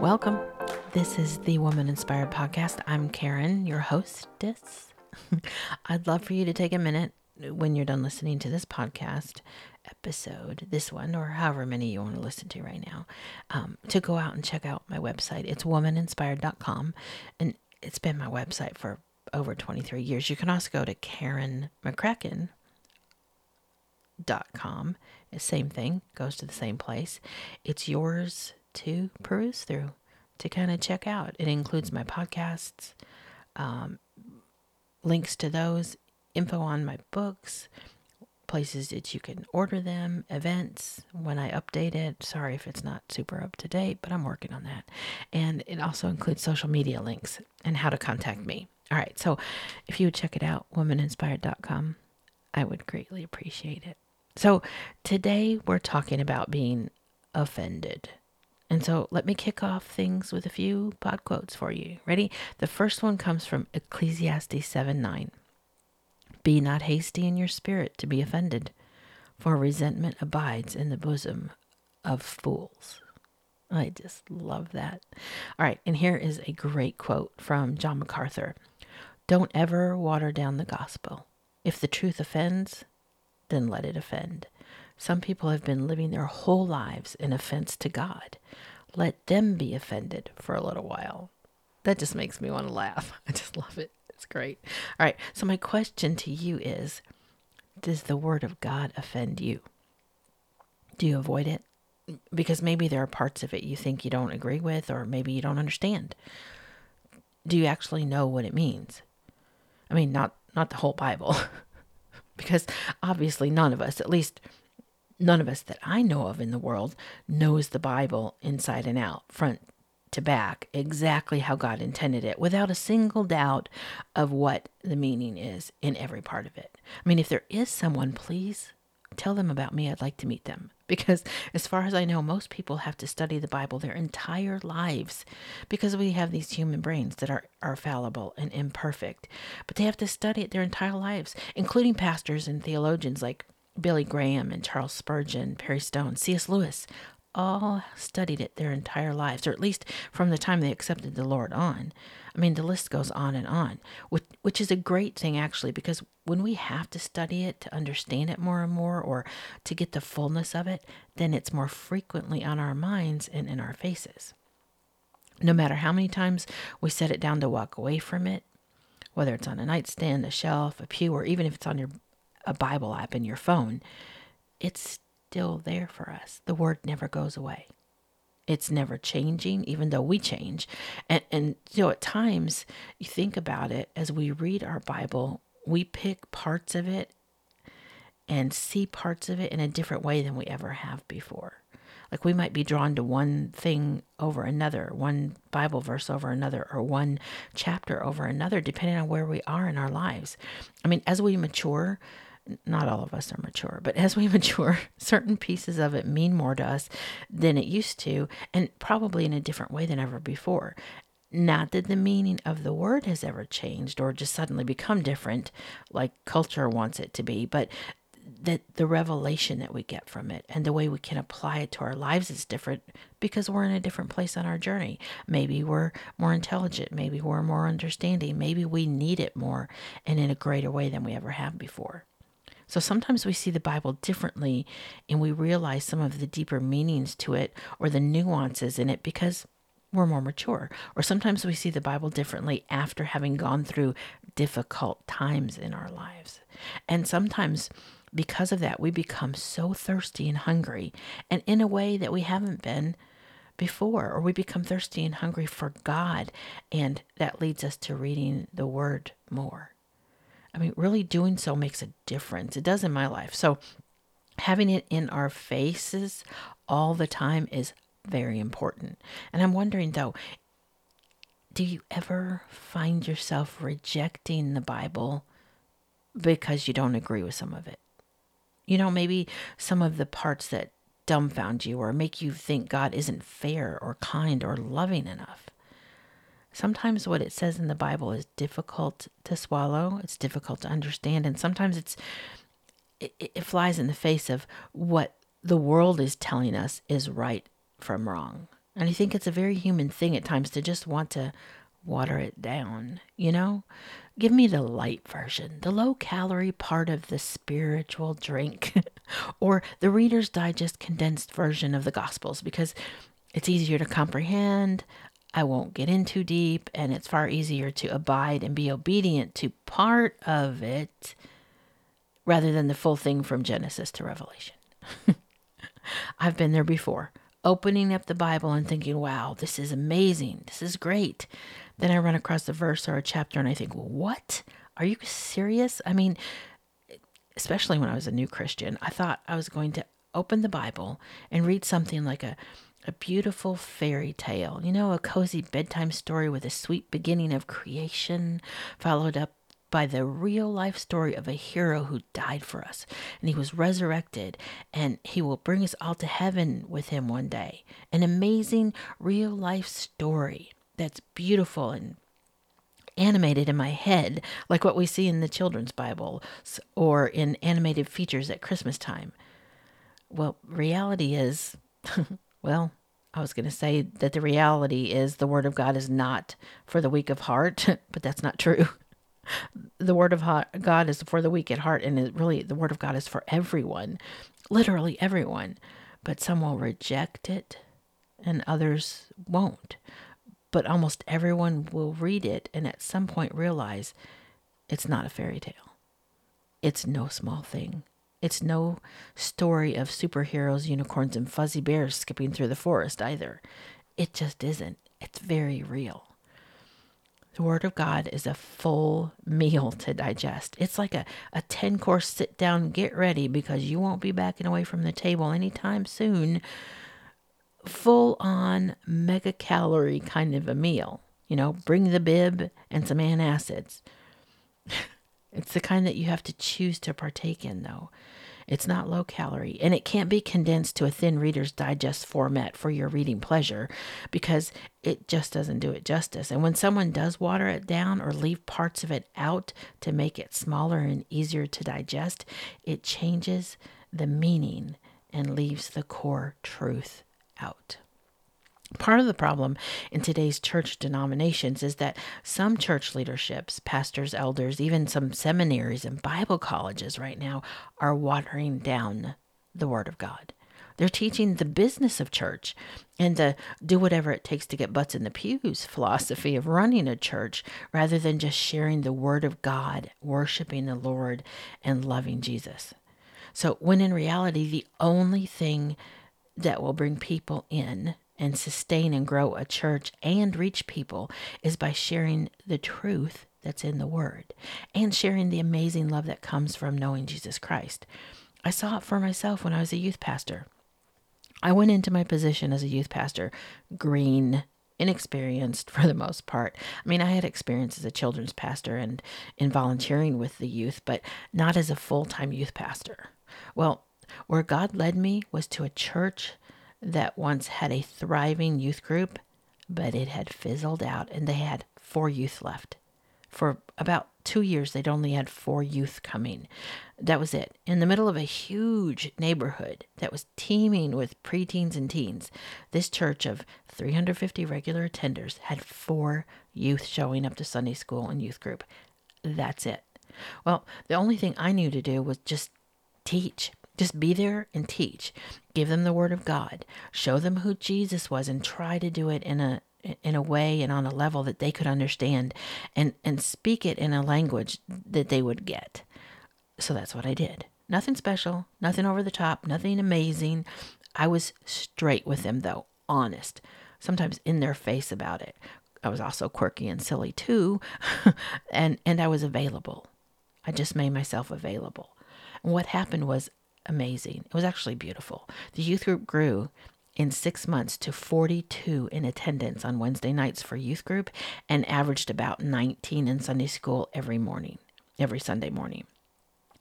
Welcome. This is the Woman Inspired Podcast. I'm Karen, your hostess. I'd love for you to take a minute when you're done listening to this podcast episode, this one, or however many you want to listen to right now, um, to go out and check out my website. It's womaninspired.com, and it's been my website for over 23 years. You can also go to Karen McCracken dot com. Same thing, goes to the same place. It's yours to peruse through, to kind of check out. It includes my podcasts, um, links to those, info on my books, places that you can order them, events when I update it. Sorry if it's not super up to date, but I'm working on that. And it also includes social media links and how to contact me. All right, so if you would check it out, womaninspired.com, I would greatly appreciate it. So today we're talking about being offended. And so let me kick off things with a few pod quotes for you. Ready? The first one comes from Ecclesiastes 7 9. Be not hasty in your spirit to be offended, for resentment abides in the bosom of fools. I just love that. All right, and here is a great quote from John MacArthur Don't ever water down the gospel. If the truth offends, then let it offend. Some people have been living their whole lives in offense to God. Let them be offended for a little while. That just makes me want to laugh. I just love it. It's great. All right. So, my question to you is Does the Word of God offend you? Do you avoid it? Because maybe there are parts of it you think you don't agree with, or maybe you don't understand. Do you actually know what it means? I mean, not not the whole Bible, because obviously none of us, at least none of us that I know of in the world, knows the Bible inside and out, front to back, exactly how God intended it, without a single doubt of what the meaning is in every part of it. I mean, if there is someone, please tell them about me. I'd like to meet them. Because as far as I know, most people have to study the Bible their entire lives because we have these human brains that are, are fallible and imperfect. But they have to study it their entire lives, including pastors and theologians like Billy Graham and Charles Spurgeon, Perry Stone, C.S. Lewis, all studied it their entire lives, or at least from the time they accepted the Lord on. I mean, the list goes on and on, which, which is a great thing actually, because when we have to study it to understand it more and more, or to get the fullness of it, then it's more frequently on our minds and in our faces. No matter how many times we set it down to walk away from it, whether it's on a nightstand, a shelf, a pew, or even if it's on your a Bible app in your phone, it's still there for us. The word never goes away. It's never changing, even though we change. And, and you know, at times, you think about it as we read our Bible, we pick parts of it and see parts of it in a different way than we ever have before. Like we might be drawn to one thing over another, one Bible verse over another, or one chapter over another, depending on where we are in our lives. I mean, as we mature, not all of us are mature, but as we mature, certain pieces of it mean more to us than it used to, and probably in a different way than ever before. Not that the meaning of the word has ever changed or just suddenly become different like culture wants it to be, but that the revelation that we get from it and the way we can apply it to our lives is different because we're in a different place on our journey. Maybe we're more intelligent, maybe we're more understanding, maybe we need it more and in a greater way than we ever have before. So sometimes we see the Bible differently and we realize some of the deeper meanings to it or the nuances in it because we're more mature. Or sometimes we see the Bible differently after having gone through difficult times in our lives. And sometimes because of that, we become so thirsty and hungry, and in a way that we haven't been before, or we become thirsty and hungry for God, and that leads us to reading the Word more. I mean, really doing so makes a difference. It does in my life. So, having it in our faces all the time is very important. And I'm wondering though, do you ever find yourself rejecting the Bible because you don't agree with some of it? You know, maybe some of the parts that dumbfound you or make you think God isn't fair or kind or loving enough. Sometimes what it says in the Bible is difficult to swallow, it's difficult to understand, and sometimes it's it, it flies in the face of what the world is telling us is right from wrong. And I think it's a very human thing at times to just want to water it down, you know? Give me the light version, the low calorie part of the spiritual drink, or the Reader's Digest condensed version of the Gospels because it's easier to comprehend. I won't get in too deep, and it's far easier to abide and be obedient to part of it rather than the full thing from Genesis to Revelation. I've been there before, opening up the Bible and thinking, wow, this is amazing. This is great. Then I run across a verse or a chapter and I think, well, what? Are you serious? I mean, especially when I was a new Christian, I thought I was going to open the Bible and read something like a, a beautiful fairy tale, you know, a cozy bedtime story with a sweet beginning of creation, followed up by the real life story of a hero who died for us and he was resurrected and he will bring us all to heaven with him one day. An amazing real life story that's beautiful and animated in my head, like what we see in the children's Bible or in animated features at Christmas time. Well, reality is, well, I was going to say that the reality is the Word of God is not for the weak of heart, but that's not true. The Word of God is for the weak at heart, and it really, the Word of God is for everyone, literally everyone. But some will reject it, and others won't but almost everyone will read it and at some point realize it's not a fairy tale. It's no small thing. It's no story of superheroes, unicorns, and fuzzy bears skipping through the forest either. It just isn't. It's very real. The Word of God is a full meal to digest. It's like a, a 10 course sit down, get ready because you won't be backing away from the table anytime soon full on mega calorie kind of a meal. You know, bring the bib and some antacids. it's the kind that you have to choose to partake in, though. It's not low calorie, and it can't be condensed to a thin Reader's Digest format for your reading pleasure because it just doesn't do it justice. And when someone does water it down or leave parts of it out to make it smaller and easier to digest, it changes the meaning and leaves the core truth out. Part of the problem in today's church denominations is that some church leaderships, pastors, elders, even some seminaries and Bible colleges right now are watering down the Word of God. They're teaching the business of church and the do whatever it takes to get butts in the pews philosophy of running a church rather than just sharing the Word of God, worshiping the Lord, and loving Jesus. So, when in reality, the only thing that will bring people in and sustain and grow a church and reach people is by sharing the truth that's in the Word and sharing the amazing love that comes from knowing Jesus Christ. I saw it for myself when I was a youth pastor. I went into my position as a youth pastor green, inexperienced for the most part. I mean, I had experience as a children's pastor and in volunteering with the youth, but not as a full time youth pastor. Well, where God led me was to a church that once had a thriving youth group, but it had fizzled out and they had four youth left. For about two years, they'd only had four youth coming. That was it. In the middle of a huge neighborhood that was teeming with preteens and teens, this church of 350 regular attenders had four youth showing up to Sunday school and youth group. That's it. Well, the only thing I knew to do was just teach. Just be there and teach. Give them the word of God. Show them who Jesus was and try to do it in a in a way and on a level that they could understand and and speak it in a language that they would get. So that's what I did. Nothing special, nothing over the top, nothing amazing. I was straight with them though, honest. Sometimes in their face about it. I was also quirky and silly too, and and I was available. I just made myself available. And what happened was amazing. It was actually beautiful. The youth group grew in six months to 42 in attendance on Wednesday nights for youth group and averaged about 19 in Sunday school every morning, every Sunday morning.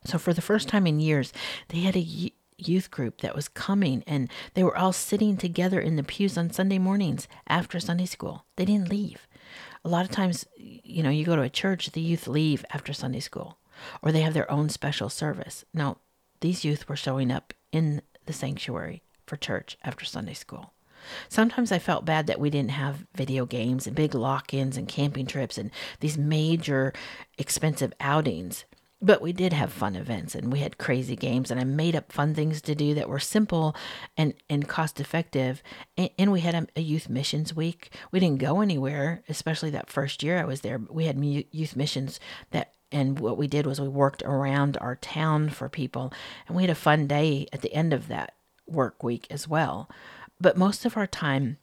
So, for the first time in years, they had a youth group that was coming and they were all sitting together in the pews on Sunday mornings after Sunday school. They didn't leave. A lot of times, you know, you go to a church, the youth leave after Sunday school or they have their own special service. Now, these youth were showing up in the sanctuary for church after Sunday school. Sometimes I felt bad that we didn't have video games and big lock ins and camping trips and these major expensive outings. But we did have fun events and we had crazy games and I made up fun things to do that were simple and, and cost effective. And, and we had a, a, youth missions week. We didn't go anywhere, especially that first year I was there. We had youth missions that and what we did was we worked around our town for people and we had a fun day at the end of that work week as well. But most of our time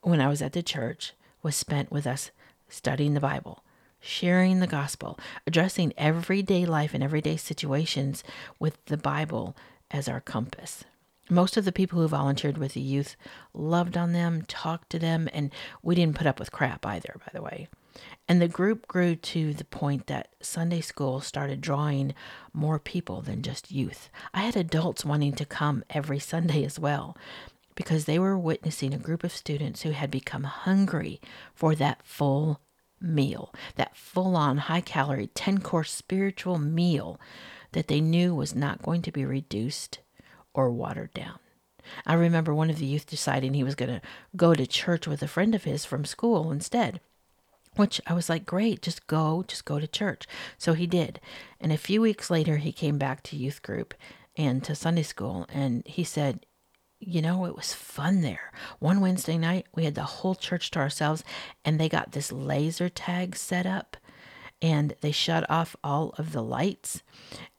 when I was at the church was spent with us studying the Bible, sharing the gospel, addressing everyday life and everyday situations with the Bible as our compass. Most of the people who volunteered with the youth loved on them, talked to them, and we didn't put up with crap either, by the way. And the group grew to the point that Sunday school started drawing more people than just youth. I had adults wanting to come every Sunday as well because they were witnessing a group of students who had become hungry for that full meal, that full on high calorie 10 course spiritual meal that they knew was not going to be reduced or watered down. I remember one of the youth deciding he was going to go to church with a friend of his from school instead. Which I was like, great, just go, just go to church. So he did. And a few weeks later, he came back to youth group and to Sunday school. And he said, you know, it was fun there. One Wednesday night, we had the whole church to ourselves, and they got this laser tag set up, and they shut off all of the lights,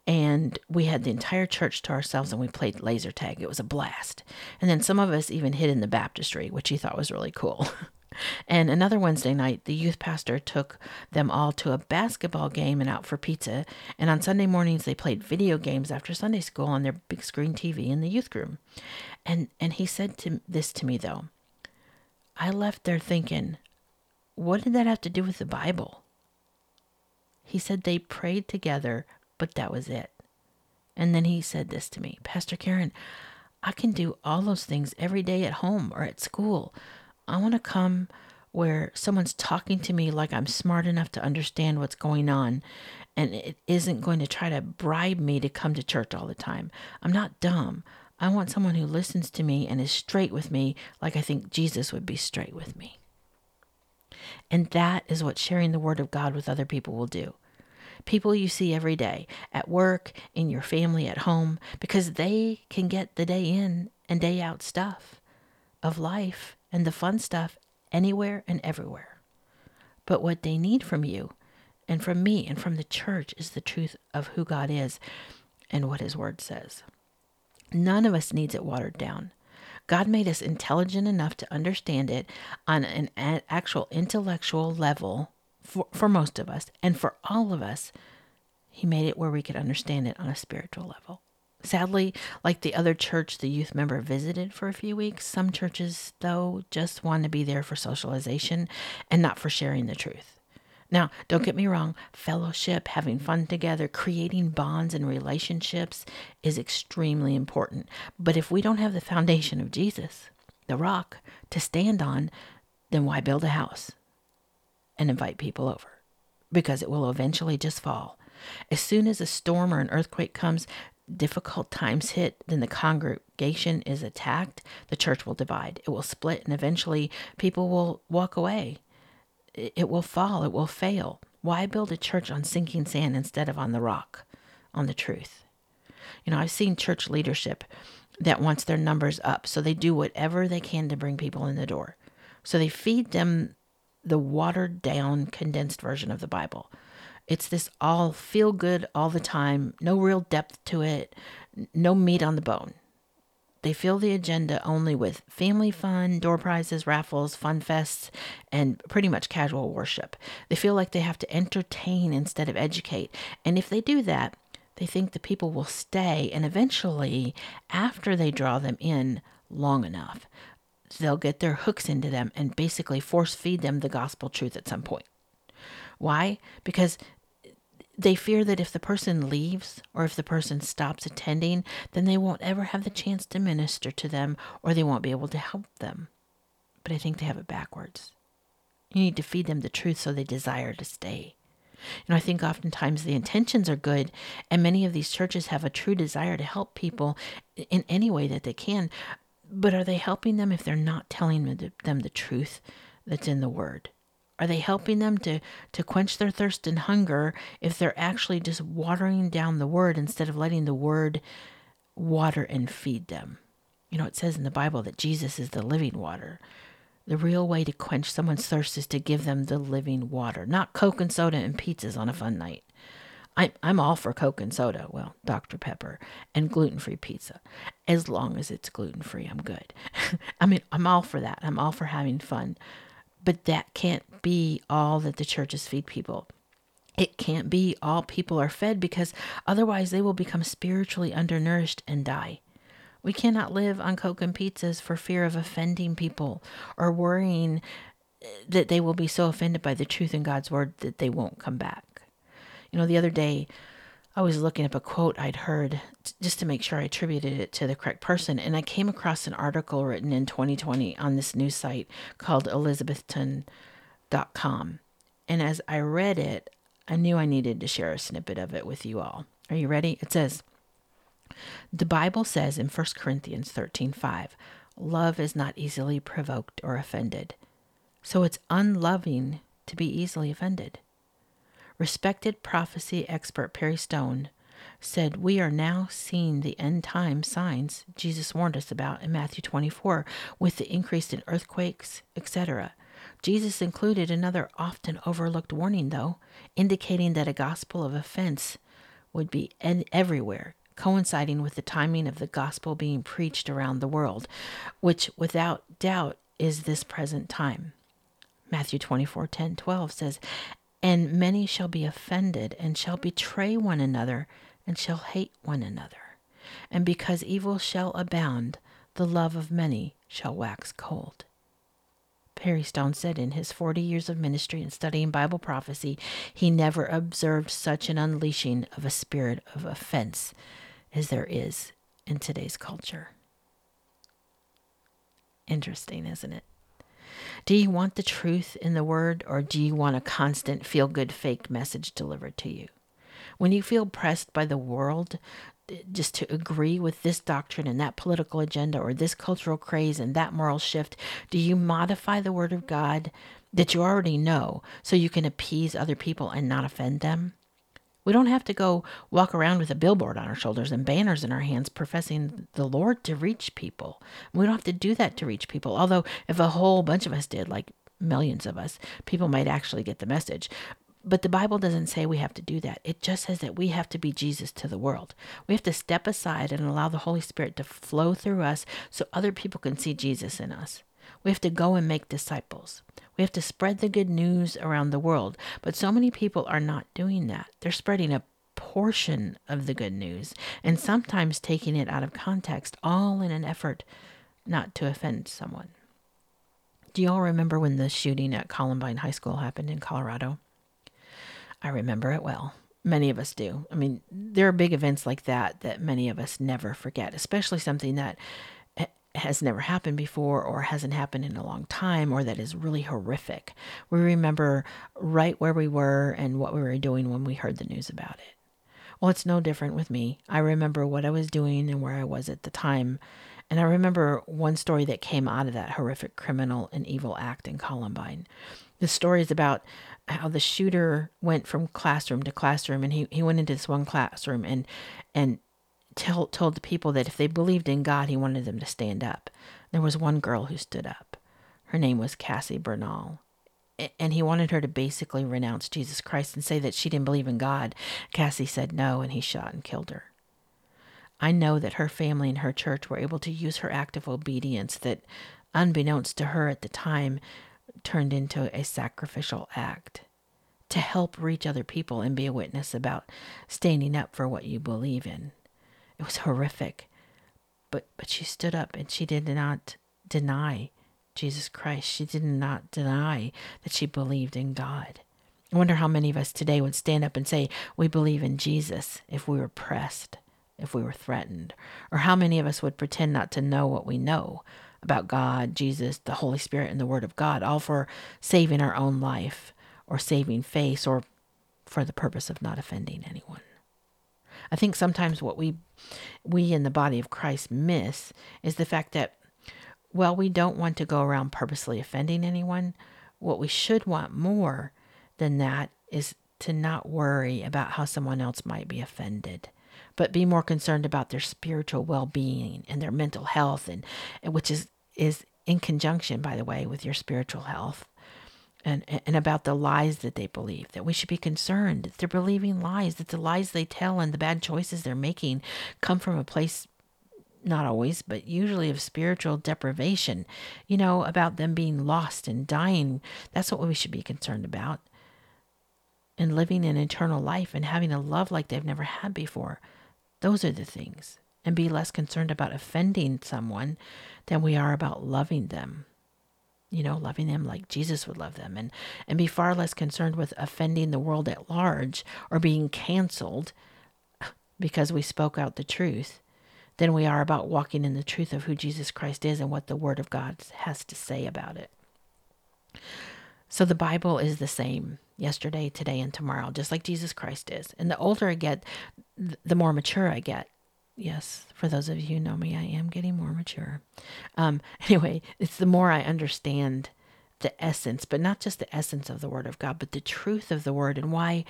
and we had the entire church to ourselves, and we played laser tag. It was a blast. And then some of us even hid in the baptistry, which he thought was really cool. And another Wednesday night, the youth pastor took them all to a basketball game and out for pizza. And on Sunday mornings, they played video games after Sunday school on their big screen TV in the youth room. And and he said to this to me though. I left there thinking, what did that have to do with the Bible? He said they prayed together, but that was it. And then he said this to me, Pastor Karen, I can do all those things every day at home or at school. I want to come where someone's talking to me like I'm smart enough to understand what's going on and it isn't going to try to bribe me to come to church all the time. I'm not dumb. I want someone who listens to me and is straight with me like I think Jesus would be straight with me. And that is what sharing the Word of God with other people will do. People you see every day, at work, in your family, at home, because they can get the day in and day out stuff of life and the fun stuff anywhere and everywhere. But what they need from you and from me and from the church is the truth of who God is and what His Word says. None of us needs it watered down. God made us intelligent enough to understand it on an actual intellectual level for, for most of us, and for all of us, He made it where we could understand it on a spiritual level. Sadly, like the other church the youth member visited for a few weeks, some churches, though, just want to be there for socialization and not for sharing the truth. Now, don't get me wrong, fellowship, having fun together, creating bonds and relationships is extremely important. But if we don't have the foundation of Jesus, the rock, to stand on, then why build a house and invite people over? Because it will eventually just fall. As soon as a storm or an earthquake comes, difficult times hit, then the congregation is attacked, the church will divide. It will split, and eventually people will walk away. It will fall, it will fail. Why build a church on sinking sand instead of on the rock, on the truth? You know, I've seen church leadership that wants their numbers up, so they do whatever they can to bring people in the door. So they feed them the watered down, condensed version of the Bible. It's this all feel good all the time, no real depth to it, no meat on the bone. They fill the agenda only with family fun, door prizes, raffles, fun fests, and pretty much casual worship. They feel like they have to entertain instead of educate. And if they do that, they think the people will stay, and eventually, after they draw them in long enough, they'll get their hooks into them and basically force feed them the gospel truth at some point. Why? Because they fear that if the person leaves or if the person stops attending, then they won't ever have the chance to minister to them or they won't be able to help them. But I think they have it backwards. You need to feed them the truth so they desire to stay. You know, I think oftentimes the intentions are good, and many of these churches have a true desire to help people in any way that they can. But are they helping them if they're not telling them the truth that's in the word? Are they helping them to, to quench their thirst and hunger if they're actually just watering down the word instead of letting the word water and feed them? You know, it says in the Bible that Jesus is the living water. The real way to quench someone's thirst is to give them the living water, not Coke and soda and pizzas on a fun night. I, I'm all for Coke and soda, well, Dr. Pepper, and gluten free pizza. As long as it's gluten free, I'm good. I mean, I'm all for that. I'm all for having fun. But that can't be all that the churches feed people. It can't be all people are fed because otherwise they will become spiritually undernourished and die. We cannot live on Coke and pizzas for fear of offending people or worrying that they will be so offended by the truth in God's word that they won't come back. You know, the other day I was looking up a quote I'd heard just to make sure I attributed it to the correct person, and I came across an article written in 2020 on this news site called Elizabethton.com. And as I read it, I knew I needed to share a snippet of it with you all. Are you ready? It says, The Bible says in 1 Corinthians 13:5, love is not easily provoked or offended. So it's unloving to be easily offended. Respected prophecy expert Perry Stone said, We are now seeing the end time signs Jesus warned us about in Matthew 24 with the increase in earthquakes, etc. Jesus included another often overlooked warning, though, indicating that a gospel of offense would be everywhere, coinciding with the timing of the gospel being preached around the world, which without doubt is this present time. Matthew 24 10 12 says, and many shall be offended, and shall betray one another, and shall hate one another. And because evil shall abound, the love of many shall wax cold. Perry Stone said in his 40 years of ministry and studying Bible prophecy, he never observed such an unleashing of a spirit of offense as there is in today's culture. Interesting, isn't it? Do you want the truth in the word, or do you want a constant feel good fake message delivered to you? When you feel pressed by the world eh, just to agree with this doctrine and that political agenda, or this cultural craze and that moral shift, do you modify the word of God that you already know so you can appease other people and not offend them? We don't have to go walk around with a billboard on our shoulders and banners in our hands professing the Lord to reach people. We don't have to do that to reach people. Although, if a whole bunch of us did, like millions of us, people might actually get the message. But the Bible doesn't say we have to do that. It just says that we have to be Jesus to the world. We have to step aside and allow the Holy Spirit to flow through us so other people can see Jesus in us. We have to go and make disciples. We have to spread the good news around the world. But so many people are not doing that. They're spreading a portion of the good news and sometimes taking it out of context, all in an effort not to offend someone. Do you all remember when the shooting at Columbine High School happened in Colorado? I remember it well. Many of us do. I mean, there are big events like that that many of us never forget, especially something that has never happened before or hasn't happened in a long time or that is really horrific. We remember right where we were and what we were doing when we heard the news about it. Well, it's no different with me. I remember what I was doing and where I was at the time. And I remember one story that came out of that horrific criminal and evil act in Columbine. The story is about how the shooter went from classroom to classroom and he, he went into this one classroom and and told the people that if they believed in God, he wanted them to stand up. There was one girl who stood up. Her name was Cassie Bernall. And he wanted her to basically renounce Jesus Christ and say that she didn't believe in God. Cassie said no, and he shot and killed her. I know that her family and her church were able to use her act of obedience that, unbeknownst to her at the time, turned into a sacrificial act to help reach other people and be a witness about standing up for what you believe in. It was horrific. But but she stood up and she did not deny Jesus Christ. She did not deny that she believed in God. I wonder how many of us today would stand up and say we believe in Jesus if we were pressed, if we were threatened, or how many of us would pretend not to know what we know about God, Jesus, the Holy Spirit, and the Word of God, all for saving our own life or saving face or for the purpose of not offending anyone. I think sometimes what we we in the body of Christ miss is the fact that well, we don't want to go around purposely offending anyone, what we should want more than that is to not worry about how someone else might be offended, but be more concerned about their spiritual well-being and their mental health and, which is is in conjunction by the way with your spiritual health and, and about the lies that they believe, that we should be concerned that they're believing lies, that the lies they tell and the bad choices they're making come from a place, not always, but usually of spiritual deprivation, you know, about them being lost and dying. That's what we should be concerned about. And living an eternal life and having a love like they've never had before. Those are the things. And be less concerned about offending someone than we are about loving them you know, loving them like Jesus would love them and, and be far less concerned with offending the world at large or being canceled because we spoke out the truth than we are about walking in the truth of who Jesus Christ is and what the Word of God has to say about it. So the Bible is the same yesterday, today, and tomorrow, just like Jesus Christ is. And the older I get, the more mature I get yes, for those of you who know me, I am getting more mature. Um, anyway, it's the more I understand the essence, but not just the essence of the Word of God, but the truth of the Word and why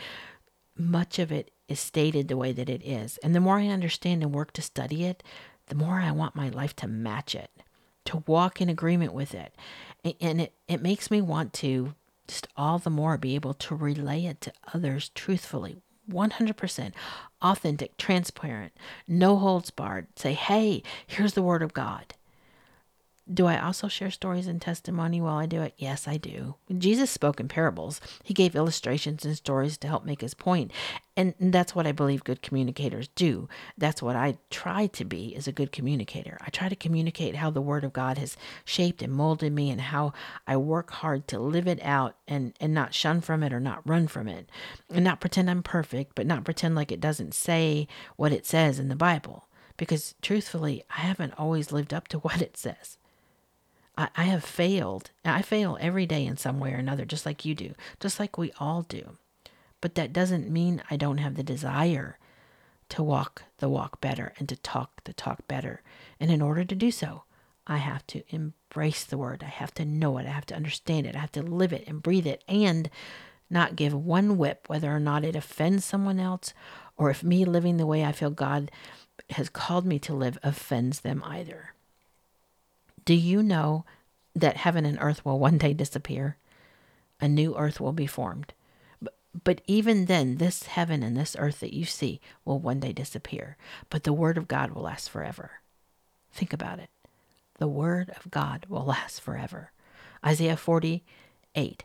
much of it is stated the way that it is. And the more I understand and work to study it, the more I want my life to match it, to walk in agreement with it. And it, it makes me want to just all the more be able to relay it to others truthfully 100% authentic, transparent, no holds barred. Say, hey, here's the word of God. Do I also share stories and testimony while I do it? Yes, I do. Jesus spoke in parables. He gave illustrations and stories to help make his point. And that's what I believe good communicators do. That's what I try to be as a good communicator. I try to communicate how the word of God has shaped and molded me and how I work hard to live it out and, and not shun from it or not run from it. And not pretend I'm perfect, but not pretend like it doesn't say what it says in the Bible. Because truthfully, I haven't always lived up to what it says. I, I have failed. I fail every day in some way or another, just like you do, just like we all do. But that doesn't mean I don't have the desire to walk the walk better and to talk the talk better. And in order to do so, I have to embrace the word. I have to know it. I have to understand it. I have to live it and breathe it and not give one whip whether or not it offends someone else or if me living the way I feel God has called me to live offends them either. Do you know that heaven and earth will one day disappear? A new earth will be formed. But, but even then, this heaven and this earth that you see will one day disappear. But the word of God will last forever. Think about it. The word of God will last forever. Isaiah 48,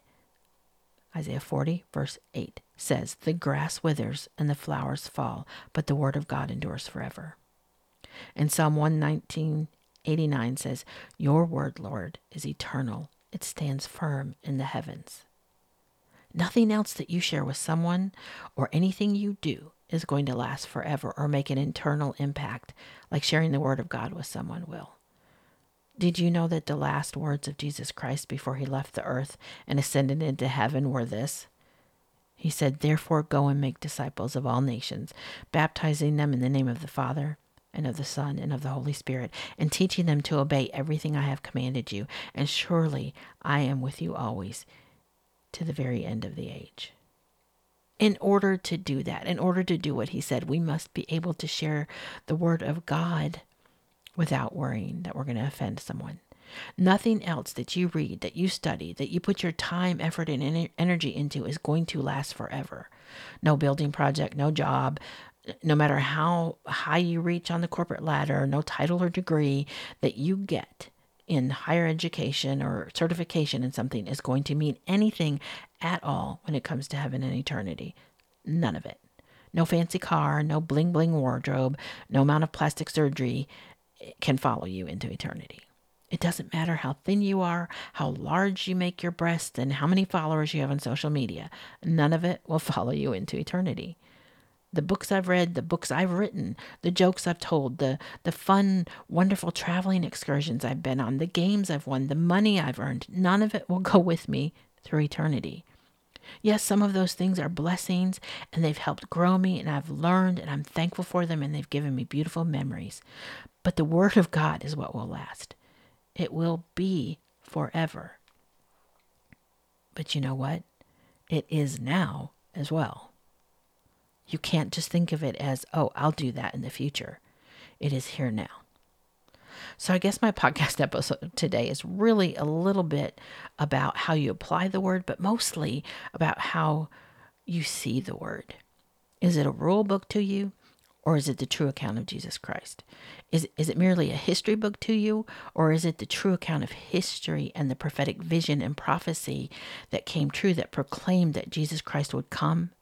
Isaiah 40, verse 8 says, The grass withers and the flowers fall, but the word of God endures forever. In Psalm 119, 89 says, Your word, Lord, is eternal. It stands firm in the heavens. Nothing else that you share with someone or anything you do is going to last forever or make an internal impact like sharing the word of God with someone will. Did you know that the last words of Jesus Christ before he left the earth and ascended into heaven were this? He said, Therefore, go and make disciples of all nations, baptizing them in the name of the Father and of the Son and of the Holy Spirit, and teaching them to obey everything I have commanded you. And surely I am with you always to the very end of the age. In order to do that, in order to do what he said, we must be able to share the word of God without worrying that we're going to offend someone. Nothing else that you read, that you study, that you put your time, effort, and energy into is going to last forever. No building project, no job, no matter how high you reach on the corporate ladder, no title or degree that you get in higher education or certification in something is going to mean anything at all when it comes to heaven and eternity. None of it. No fancy car, no bling bling wardrobe, no amount of plastic surgery can follow you into eternity. It doesn't matter how thin you are, how large you make your breast, and how many followers you have on social media. None of it will follow you into eternity the books I've read, the books I've written, the jokes I've told, the the fun, wonderful traveling excursions I've been on, the games I've won, the money I've earned, none of it will go with me through eternity. Yes, some of those things are blessings and they've helped grow me and I've learned and I'm thankful for them and they've given me beautiful memories. But the word of God is what will last. It will be forever. But you know what? It is now as well. You can't just think of it as, oh, I'll do that in the future. It is here now. So I guess my podcast episode today is really a little bit about how you apply the word, but mostly about how you see the word. Is it a rule book to you? Or is it the true account of Jesus Christ? Is, is it merely a history book to you? Or is it the true account of history and the prophetic vision and prophecy that came true that proclaimed that Jesus Christ would come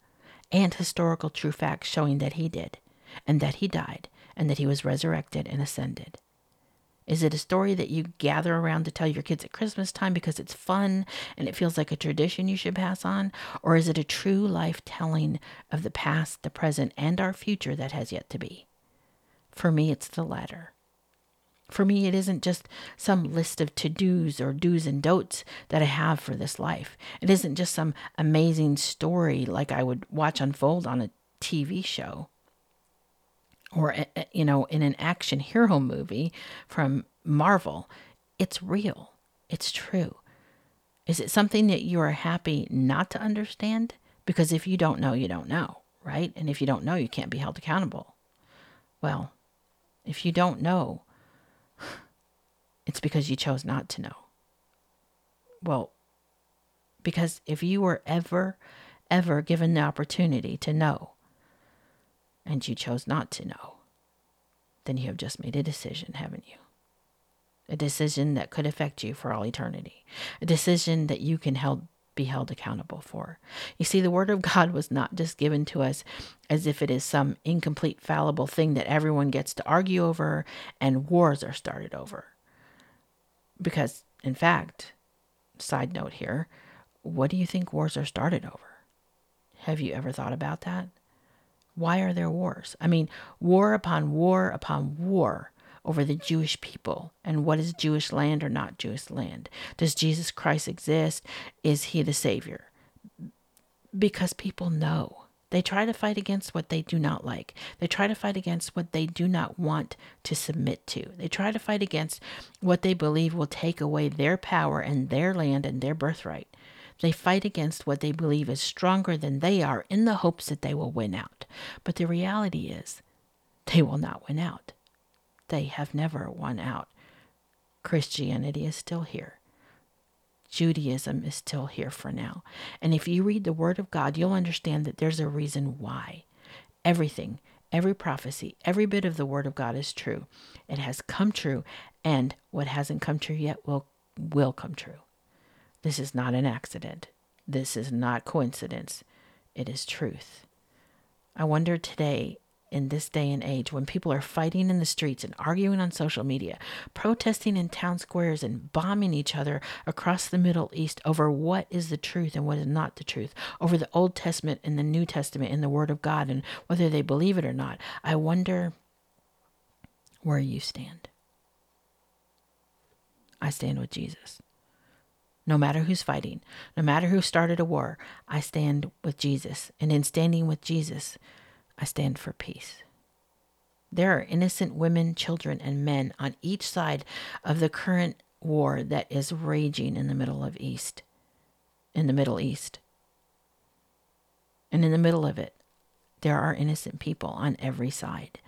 and historical true facts showing that he did and that he died and that he was resurrected and ascended? Is it a story that you gather around to tell your kids at Christmas time because it's fun and it feels like a tradition you should pass on? Or is it a true life telling of the past, the present, and our future that has yet to be? For me, it's the latter. For me, it isn't just some list of to dos or do's and don'ts that I have for this life. It isn't just some amazing story like I would watch unfold on a TV show or eh, eh, you know in an action hero movie from Marvel. It's real. It's true. Is it something that you are happy not to understand? Because if you don't know you don't know right? And if you don't know you can't be held accountable. Well if you don't know it's because you chose not to know well because if you were ever ever given the opportunity to know and you chose not to know, then you have just made a decision, haven't you? A decision that could affect you for all eternity. A decision that you can held, be held accountable for. You see, the Word of God was not just given to us as if it is some incomplete, fallible thing that everyone gets to argue over and wars are started over. Because, in fact, side note here, what do you think wars are started over? Have you ever thought about that? Why are there wars? I mean, war upon war upon war over the Jewish people and what is Jewish land or not Jewish land? Does Jesus Christ exist? Is he the Savior? Because people know. They try to fight against what they do not like. They try to fight against what they do not want to submit to. They try to fight against what they believe will take away their power and their land and their birthright. They fight against what they believe is stronger than they are in the hopes that they will win out. But the reality is, they will not win out. They have never won out. Christianity is still here. Judaism is still here for now. And if you read the Word of God, you'll understand that there's a reason why. Everything, every prophecy, every bit of the Word of God is true. It has come true, and what hasn't come true yet will, will come true. This is not an accident. This is not coincidence. It is truth. I wonder today, in this day and age, when people are fighting in the streets and arguing on social media, protesting in town squares and bombing each other across the Middle East over what is the truth and what is not the truth, over the Old Testament and the New Testament and the Word of God and whether they believe it or not, I wonder where you stand. I stand with Jesus no matter who's fighting, no matter who started a war, I stand with Jesus. And in standing with Jesus, I stand for peace. There are innocent women, children, and men on each side of the current war that is raging in the middle of East, in the Middle East. And in the middle of it, there are innocent people on every side.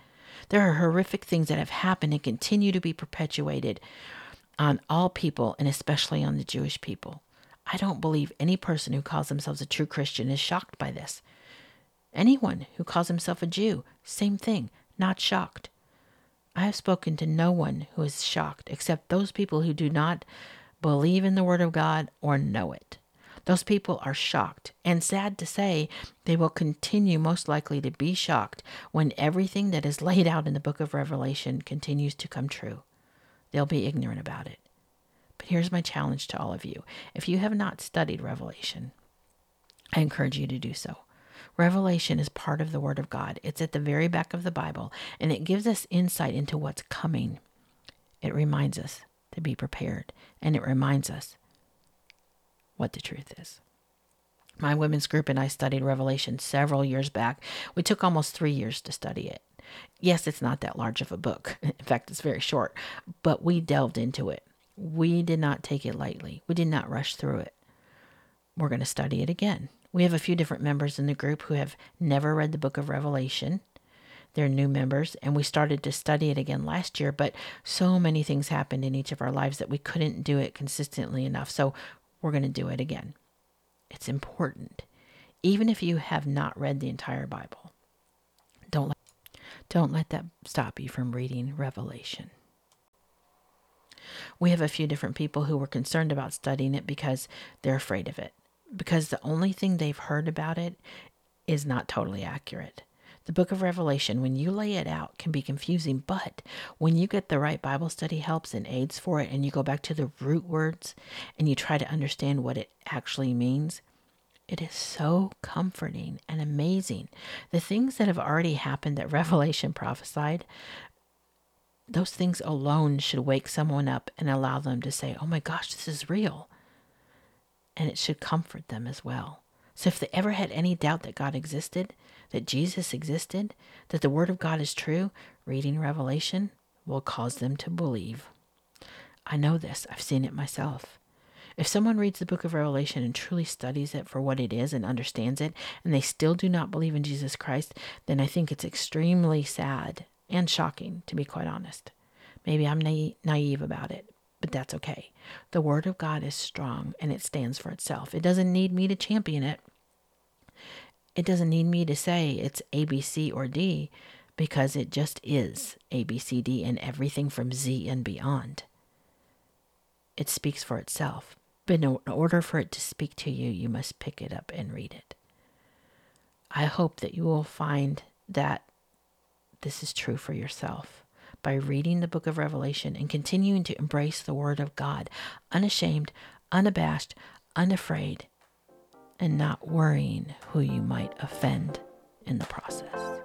There are horrific things that have happened and continue to be perpetuated on all people and especially on the Jewish people. I don't believe any person who calls themselves a true Christian is shocked by this. Anyone who calls himself a Jew, same thing, not shocked. I have spoken to no one who is shocked except those people who do not believe in the Word of God or know it. Those people are shocked, and sad to say, they will continue most likely to be shocked when everything that is laid out in the book of Revelation continues to come true they'll be ignorant about it. But here's my challenge to all of you if you have not studied Revelation, I encourage you to do so. Revelation is part of the Word of God. It's at the very back of the Bible, and it gives us insight into what's coming. It reminds us to be prepared, and it reminds us what the truth is. My women's group and I studied Revelation several years back. We took almost three years to study it. Yes, it's not that large of a book. In fact, it's very short, but we delved into it. We did not take it lightly, we did not rush through it. We're going to study it again. We have a few different members in the group who have never read the book of Revelation. They're new members, and we started to study it again last year, but so many things happened in each of our lives that we couldn't do it consistently enough. So we're going to do it again. It's important, even if you have not read the entire Bible. Don't let, don't let that stop you from reading Revelation. We have a few different people who were concerned about studying it because they're afraid of it, because the only thing they've heard about it is not totally accurate. The book of Revelation, when you lay it out, can be confusing, but when you get the right Bible study helps and aids for it, and you go back to the root words and you try to understand what it actually means, it is so comforting and amazing. The things that have already happened that Revelation prophesied, those things alone should wake someone up and allow them to say, Oh my gosh, this is real. And it should comfort them as well. So if they ever had any doubt that God existed, that Jesus existed, that the Word of God is true, reading Revelation will cause them to believe. I know this, I've seen it myself. If someone reads the book of Revelation and truly studies it for what it is and understands it, and they still do not believe in Jesus Christ, then I think it's extremely sad and shocking, to be quite honest. Maybe I'm na- naive about it, but that's okay. The Word of God is strong and it stands for itself. It doesn't need me to champion it. It doesn't need me to say it's A, B, C, or D because it just is A, B, C, D and everything from Z and beyond. It speaks for itself. But in order for it to speak to you, you must pick it up and read it. I hope that you will find that this is true for yourself by reading the book of Revelation and continuing to embrace the Word of God, unashamed, unabashed, unafraid, and not worrying who you might offend in the process.